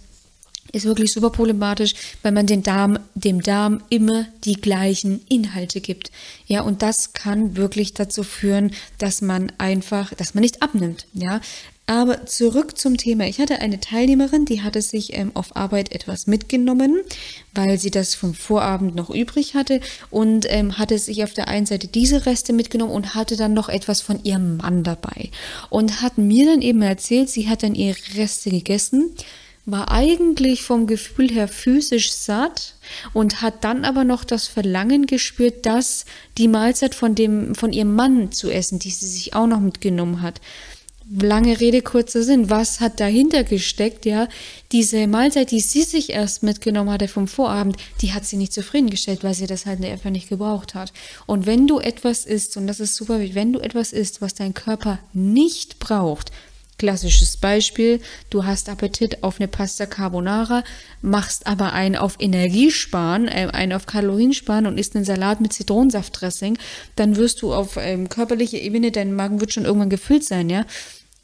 ist wirklich super problematisch, weil man den Darm, dem Darm immer die gleichen Inhalte gibt. Ja, und das kann wirklich dazu führen, dass man einfach, dass man nicht abnimmt. Ja, aber zurück zum Thema. Ich hatte eine Teilnehmerin, die hatte sich ähm, auf Arbeit etwas mitgenommen, weil sie das vom Vorabend noch übrig hatte und ähm, hatte sich auf der einen Seite diese Reste mitgenommen und hatte dann noch etwas von ihrem Mann dabei und hat mir dann eben erzählt, sie hat dann ihre Reste gegessen, war eigentlich vom Gefühl her physisch satt und hat dann aber noch das Verlangen gespürt, dass die Mahlzeit von dem von ihrem Mann zu essen, die sie sich auch noch mitgenommen hat lange Rede, kurzer Sinn. Was hat dahinter gesteckt? Ja, diese Mahlzeit, die sie sich erst mitgenommen hatte vom Vorabend, die hat sie nicht zufriedengestellt, weil sie das halt einfach nicht gebraucht hat. Und wenn du etwas isst, und das ist super wichtig, wenn du etwas isst, was dein Körper nicht braucht, Klassisches Beispiel, du hast Appetit auf eine Pasta Carbonara, machst aber einen auf Energiesparen, äh, einen auf Kaloriensparen und isst einen Salat mit Zitronensaftdressing, dann wirst du auf ähm, körperlicher Ebene, dein Magen wird schon irgendwann gefüllt sein, ja.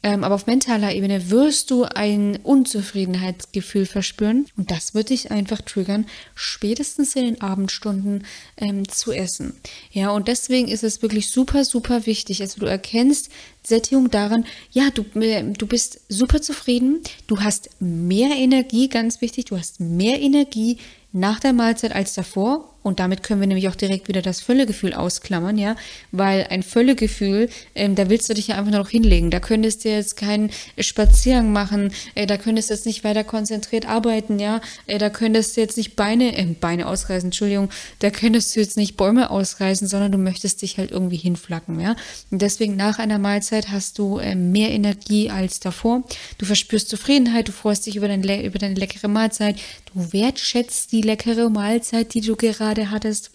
Ähm, aber auf mentaler Ebene wirst du ein Unzufriedenheitsgefühl verspüren und das wird dich einfach triggern, spätestens in den Abendstunden ähm, zu essen. Ja, und deswegen ist es wirklich super, super wichtig. Also du erkennst Sättigung daran, ja, du, äh, du bist super zufrieden, du hast mehr Energie, ganz wichtig, du hast mehr Energie nach der Mahlzeit als davor und damit können wir nämlich auch direkt wieder das Völlegefühl ausklammern, ja, weil ein Völlegefühl, ähm, da willst du dich ja einfach nur noch hinlegen. Da könntest du jetzt keinen Spaziergang machen, äh, da könntest du jetzt nicht weiter konzentriert arbeiten, ja, äh, da könntest du jetzt nicht Beine, äh, Beine ausreißen, Entschuldigung, da könntest du jetzt nicht Bäume ausreißen, sondern du möchtest dich halt irgendwie hinflacken, ja. Und deswegen nach einer Mahlzeit hast du äh, mehr Energie als davor. Du verspürst Zufriedenheit, du freust dich über, dein, über deine leckere Mahlzeit, du wertschätzt die leckere Mahlzeit, die du gerade gerade hattest.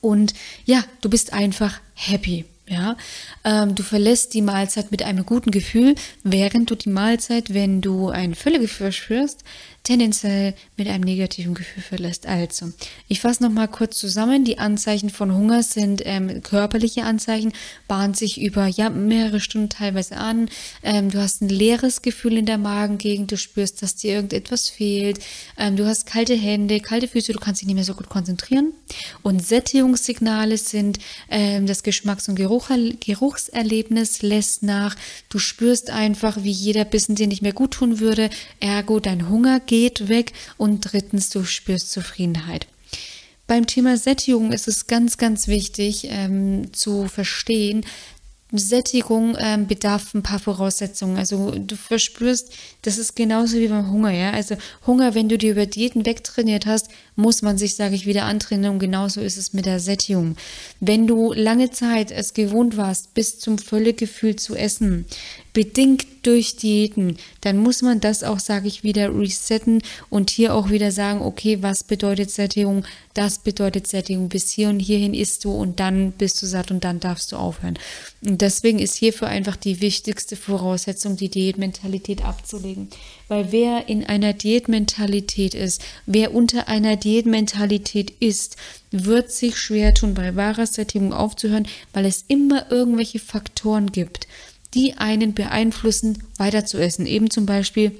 Und ja, du bist einfach happy. Ja, ähm, du verlässt die Mahlzeit mit einem guten Gefühl, während du die Mahlzeit, wenn du ein Völlegefühl spürst, tendenziell mit einem negativen Gefühl verlässt. Also, ich fasse nochmal kurz zusammen. Die Anzeichen von Hunger sind ähm, körperliche Anzeichen, bahnt sich über ja, mehrere Stunden teilweise an. Ähm, du hast ein leeres Gefühl in der Magengegend, du spürst, dass dir irgendetwas fehlt. Ähm, du hast kalte Hände, kalte Füße, du kannst dich nicht mehr so gut konzentrieren. Und Sättigungssignale sind, ähm, das Geschmacks- und Geruch, Geruchserlebnis lässt nach. Du spürst einfach, wie jeder Bissen dir nicht mehr gut tun würde. Ergo, dein Hunger geht weg und drittens, du spürst Zufriedenheit. Beim Thema Sättigung ist es ganz, ganz wichtig ähm, zu verstehen, Sättigung ähm, bedarf ein paar Voraussetzungen. Also du verspürst, das ist genauso wie beim Hunger, ja. Also Hunger, wenn du dir über Diäten wegtrainiert hast, muss man sich, sage ich, wieder antrainieren. Und genauso ist es mit der Sättigung. Wenn du lange Zeit es gewohnt warst, bis zum Völlegefühl zu essen, bedingt durch Diäten, dann muss man das auch, sage ich, wieder resetten und hier auch wieder sagen, okay, was bedeutet Sättigung? Das bedeutet Sättigung. Bis hier und hierhin isst du und dann bist du satt und dann darfst du aufhören. Und deswegen ist hierfür einfach die wichtigste Voraussetzung, die Diätmentalität abzulegen. Weil wer in einer Diätmentalität ist, wer unter einer Diätmentalität ist, wird sich schwer tun, bei wahrer Sättigung aufzuhören, weil es immer irgendwelche Faktoren gibt die einen beeinflussen, weiter zu essen. Eben zum Beispiel,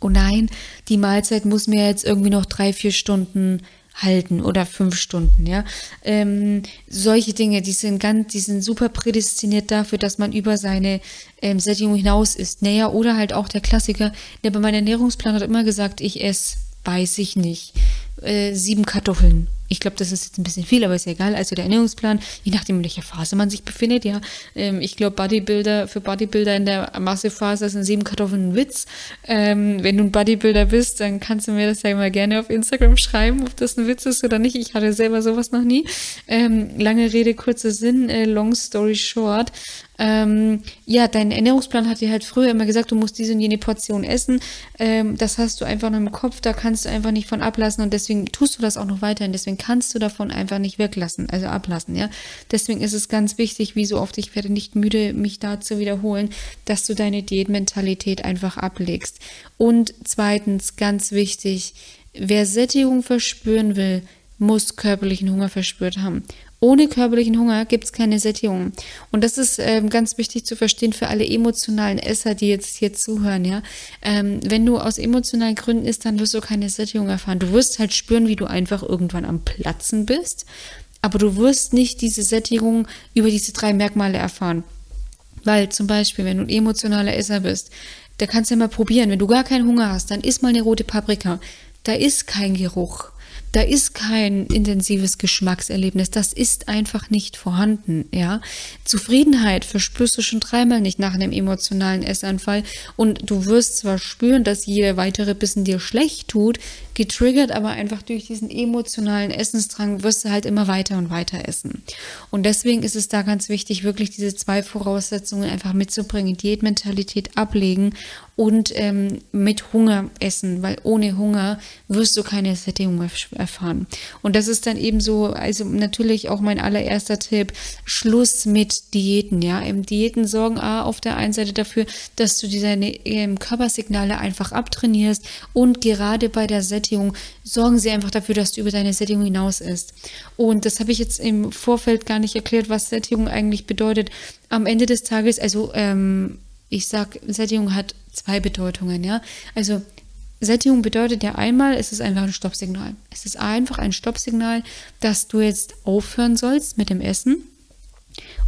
oh nein, die Mahlzeit muss mir jetzt irgendwie noch drei, vier Stunden halten oder fünf Stunden, ja. Ähm, solche Dinge, die sind ganz, die sind super prädestiniert dafür, dass man über seine ähm, Sättigung hinaus ist. Naja, oder halt auch der Klassiker, der bei meinem Ernährungsplan hat immer gesagt, ich esse, weiß ich nicht, äh, sieben Kartoffeln ich glaube, das ist jetzt ein bisschen viel, aber ist ja egal. Also der Ernährungsplan, je nachdem, in welcher Phase man sich befindet, ja. Ähm, ich glaube, Bodybuilder, für Bodybuilder in der Massephase sind sieben Kartoffeln ein Witz. Ähm, wenn du ein Bodybuilder bist, dann kannst du mir das ja mal gerne auf Instagram schreiben, ob das ein Witz ist oder nicht. Ich hatte selber sowas noch nie. Ähm, lange Rede, kurzer Sinn, äh, long story short ähm, ja, dein Ernährungsplan hat dir halt früher immer gesagt, du musst diese und jene Portion essen. Ähm, das hast du einfach nur im Kopf, da kannst du einfach nicht von ablassen und deswegen tust du das auch noch weiterhin. Deswegen kannst du davon einfach nicht weglassen, also ablassen, ja. Deswegen ist es ganz wichtig, wie so oft, ich werde nicht müde, mich da zu wiederholen, dass du deine Diätmentalität einfach ablegst. Und zweitens, ganz wichtig, wer Sättigung verspüren will, muss körperlichen Hunger verspürt haben. Ohne körperlichen Hunger gibt es keine Sättigung. Und das ist ähm, ganz wichtig zu verstehen für alle emotionalen Esser, die jetzt hier zuhören, ja. Ähm, wenn du aus emotionalen Gründen isst, dann wirst du keine Sättigung erfahren. Du wirst halt spüren, wie du einfach irgendwann am Platzen bist. Aber du wirst nicht diese Sättigung über diese drei Merkmale erfahren. Weil zum Beispiel, wenn du ein emotionaler Esser bist, da kannst du ja mal probieren. Wenn du gar keinen Hunger hast, dann isst mal eine rote Paprika. Da ist kein Geruch Da ist kein intensives Geschmackserlebnis. Das ist einfach nicht vorhanden, ja. Zufriedenheit verspürst du schon dreimal nicht nach einem emotionalen Essanfall und du wirst zwar spüren, dass jeder weitere Bissen dir schlecht tut, getriggert aber einfach durch diesen emotionalen Essensdrang wirst du halt immer weiter und weiter essen. Und deswegen ist es da ganz wichtig, wirklich diese zwei Voraussetzungen einfach mitzubringen. Diätmentalität ablegen und ähm, mit Hunger essen, weil ohne Hunger wirst du keine Sättigung erfahren. Und das ist dann eben so, also natürlich auch mein allererster Tipp, Schluss mit Diäten, ja. Im Diäten sorgen A auf der einen Seite dafür, dass du diese ähm, Körpersignale einfach abtrainierst und gerade bei der Sättigung sorgen sie einfach dafür, dass du über deine Sättigung hinaus isst. Und das habe ich jetzt im Vorfeld gar nicht erklärt, was Sättigung eigentlich bedeutet. Am Ende des Tages, also ähm, ich sag, Sättigung hat zwei Bedeutungen, ja. Also Sättigung bedeutet ja einmal, es ist einfach ein Stoppsignal. Es ist einfach ein Stoppsignal, dass du jetzt aufhören sollst mit dem Essen.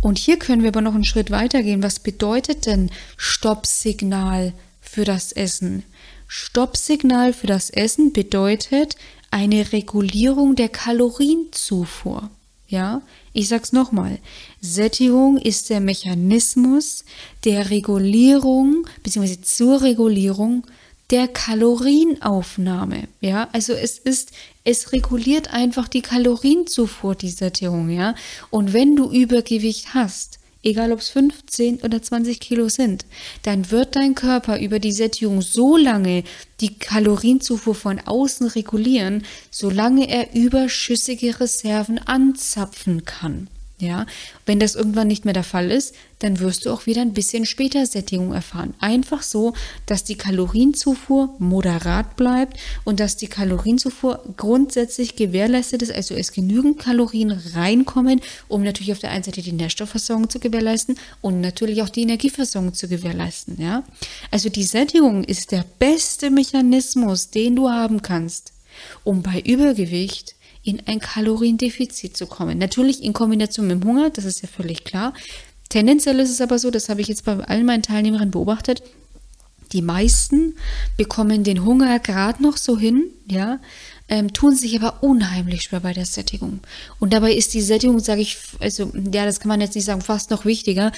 Und hier können wir aber noch einen Schritt weiter gehen. Was bedeutet denn Stoppsignal für das Essen? Stoppsignal für das Essen bedeutet eine Regulierung der Kalorienzufuhr. Ja, ich sag's nochmal. Sättigung ist der Mechanismus der Regulierung bzw. zur Regulierung der Kalorienaufnahme. Ja, also es ist, es reguliert einfach die Kalorienzufuhr, die Sättigung. Ja, und wenn du Übergewicht hast, egal ob es 15 oder 20 Kilo sind, dann wird dein Körper über die Sättigung so lange die Kalorienzufuhr von außen regulieren, solange er überschüssige Reserven anzapfen kann. Ja, wenn das irgendwann nicht mehr der Fall ist, dann wirst du auch wieder ein bisschen später Sättigung erfahren. Einfach so, dass die Kalorienzufuhr moderat bleibt und dass die Kalorienzufuhr grundsätzlich gewährleistet ist, also es genügend Kalorien reinkommen, um natürlich auf der einen Seite die Nährstoffversorgung zu gewährleisten und natürlich auch die Energieversorgung zu gewährleisten. Ja, also die Sättigung ist der beste Mechanismus, den du haben kannst, um bei Übergewicht in ein Kaloriendefizit zu kommen. Natürlich in Kombination mit dem Hunger, das ist ja völlig klar. Tendenziell ist es aber so, das habe ich jetzt bei allen meinen Teilnehmern beobachtet, die meisten bekommen den Hunger gerade noch so hin, ja, ähm, tun sich aber unheimlich schwer bei der Sättigung. Und dabei ist die Sättigung, sage ich, also ja, das kann man jetzt nicht sagen, fast noch wichtiger.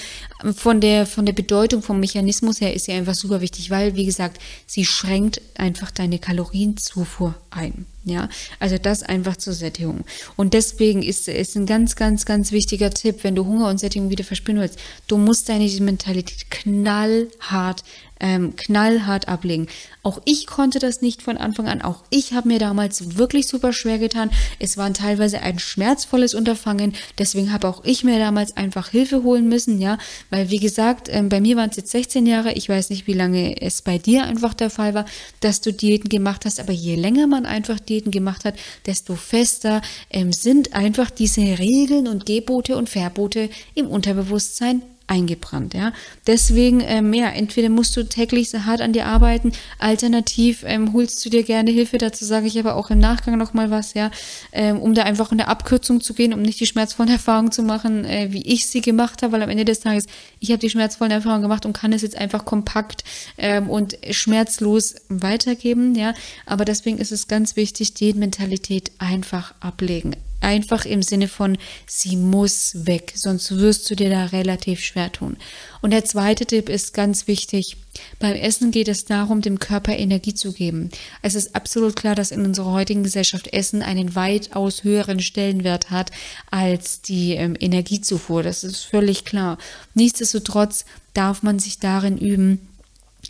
Von der, von der Bedeutung, vom Mechanismus her ist sie einfach super wichtig, weil, wie gesagt, sie schränkt einfach deine Kalorienzufuhr ein. Ja, also das einfach zur Sättigung. Und deswegen ist es ein ganz, ganz, ganz wichtiger Tipp, wenn du Hunger und Sättigung wieder verspüren willst. Du musst deine Mentalität knallhart ähm, knallhart ablegen. Auch ich konnte das nicht von Anfang an. Auch ich habe mir damals wirklich super schwer getan. Es war teilweise ein schmerzvolles Unterfangen. Deswegen habe auch ich mir damals einfach Hilfe holen müssen, ja. Weil, wie gesagt, ähm, bei mir waren es jetzt 16 Jahre. Ich weiß nicht, wie lange es bei dir einfach der Fall war, dass du Diäten gemacht hast. Aber je länger man einfach Diäten gemacht hat, desto fester ähm, sind einfach diese Regeln und Gebote und Verbote im Unterbewusstsein eingebrannt. Ja? Deswegen, ähm, ja, entweder musst du täglich so hart an dir arbeiten, alternativ ähm, holst du dir gerne Hilfe. Dazu sage ich aber auch im Nachgang nochmal was, ja, ähm, um da einfach in der Abkürzung zu gehen, um nicht die schmerzvollen Erfahrungen zu machen, äh, wie ich sie gemacht habe, weil am Ende des Tages, ich habe die schmerzvollen Erfahrungen gemacht und kann es jetzt einfach kompakt ähm, und schmerzlos weitergeben, ja. Aber deswegen ist es ganz wichtig, die Mentalität einfach ablegen Einfach im Sinne von, sie muss weg, sonst wirst du dir da relativ schwer tun. Und der zweite Tipp ist ganz wichtig. Beim Essen geht es darum, dem Körper Energie zu geben. Es ist absolut klar, dass in unserer heutigen Gesellschaft Essen einen weitaus höheren Stellenwert hat als die ähm, Energiezufuhr. Das ist völlig klar. Nichtsdestotrotz darf man sich darin üben,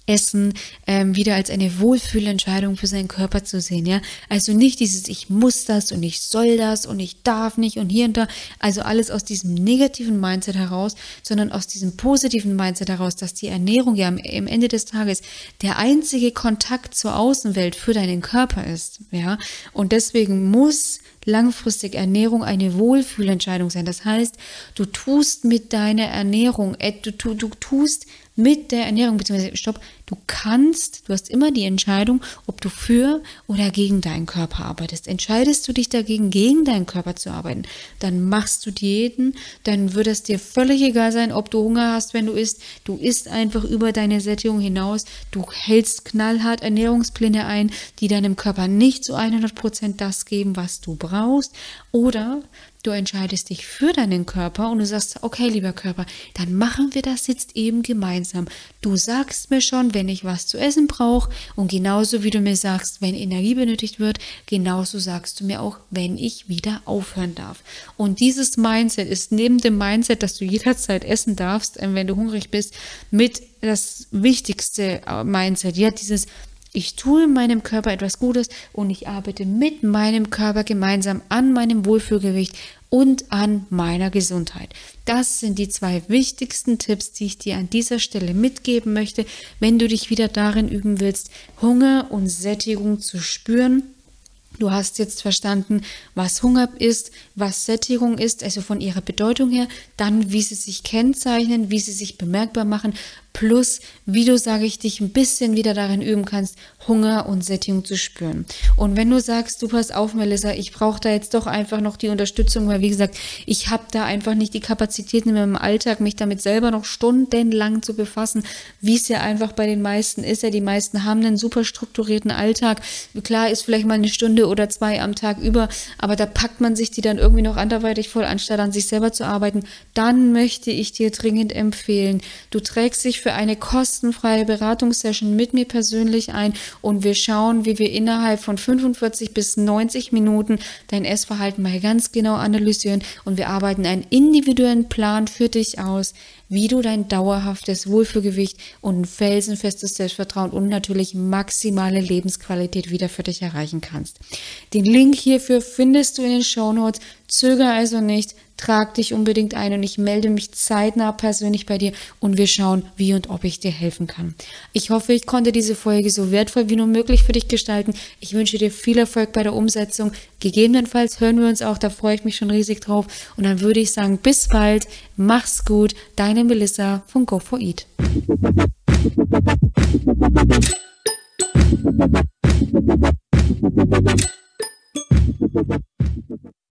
Essen ähm, wieder als eine Wohlfühlentscheidung für seinen Körper zu sehen, ja. Also nicht dieses Ich muss das und ich soll das und ich darf nicht und hier und da. Also alles aus diesem negativen Mindset heraus, sondern aus diesem positiven Mindset heraus, dass die Ernährung ja am, am Ende des Tages der einzige Kontakt zur Außenwelt für deinen Körper ist, ja. Und deswegen muss langfristig Ernährung eine Wohlfühlentscheidung sein. Das heißt, du tust mit deiner Ernährung, du, du, du tust mit der Ernährung, beziehungsweise, stopp, du kannst, du hast immer die Entscheidung, ob du für oder gegen deinen Körper arbeitest. Entscheidest du dich dagegen, gegen deinen Körper zu arbeiten, dann machst du Diäten, dann wird es dir völlig egal sein, ob du Hunger hast, wenn du isst. Du isst einfach über deine Sättigung hinaus. Du hältst knallhart Ernährungspläne ein, die deinem Körper nicht zu 100 Prozent das geben, was du brauchst. Oder du entscheidest dich für deinen Körper und du sagst, okay, lieber Körper, dann machen wir das jetzt eben gemeinsam. Du sagst mir schon, wenn ich was zu essen brauche und genauso wie du mir sagst, wenn Energie benötigt wird, genauso sagst du mir auch, wenn ich wieder aufhören darf. Und dieses Mindset ist neben dem Mindset, dass du jederzeit essen darfst, wenn du hungrig bist, mit das wichtigste äh, Mindset. Ja, dieses ich tue meinem Körper etwas Gutes und ich arbeite mit meinem Körper gemeinsam an meinem Wohlfühlgewicht und an meiner Gesundheit. Das sind die zwei wichtigsten Tipps, die ich dir an dieser Stelle mitgeben möchte, wenn du dich wieder darin üben willst, Hunger und Sättigung zu spüren Du hast jetzt verstanden, was Hunger ist, was Sättigung ist, also von ihrer Bedeutung her, dann wie sie sich kennzeichnen, wie sie sich bemerkbar machen plus wie du, sage ich, dich ein bisschen wieder darin üben kannst, Hunger und Sättigung zu spüren. Und wenn du sagst, du pass auf, Melissa, ich brauche da jetzt doch einfach noch die Unterstützung, weil wie gesagt, ich habe da einfach nicht die Kapazitäten in meinem Alltag, mich damit selber noch stundenlang zu befassen, wie es ja einfach bei den meisten ist. Ja, die meisten haben einen super strukturierten Alltag. Klar ist vielleicht mal eine Stunde oder zwei am Tag über, aber da packt man sich die dann irgendwie noch anderweitig voll, anstatt an sich selber zu arbeiten. Dann möchte ich dir dringend empfehlen, du trägst dich für für eine kostenfreie Beratungssession mit mir persönlich ein. Und wir schauen, wie wir innerhalb von 45 bis 90 Minuten dein Essverhalten mal ganz genau analysieren. Und wir arbeiten einen individuellen Plan für dich aus, wie du dein dauerhaftes Wohlfühlgewicht und ein felsenfestes Selbstvertrauen und natürlich maximale Lebensqualität wieder für dich erreichen kannst. Den Link hierfür findest du in den Show Notes. Zöger also nicht, trag dich unbedingt ein und ich melde mich zeitnah persönlich bei dir und wir schauen, wie und ob ich dir helfen kann. Ich hoffe, ich konnte diese Folge so wertvoll wie nur möglich für dich gestalten. Ich wünsche dir viel Erfolg bei der Umsetzung. Gegebenenfalls hören wir uns auch, da freue ich mich schon riesig drauf. Und dann würde ich sagen, bis bald, mach's gut, deine Melissa von Go4Eat.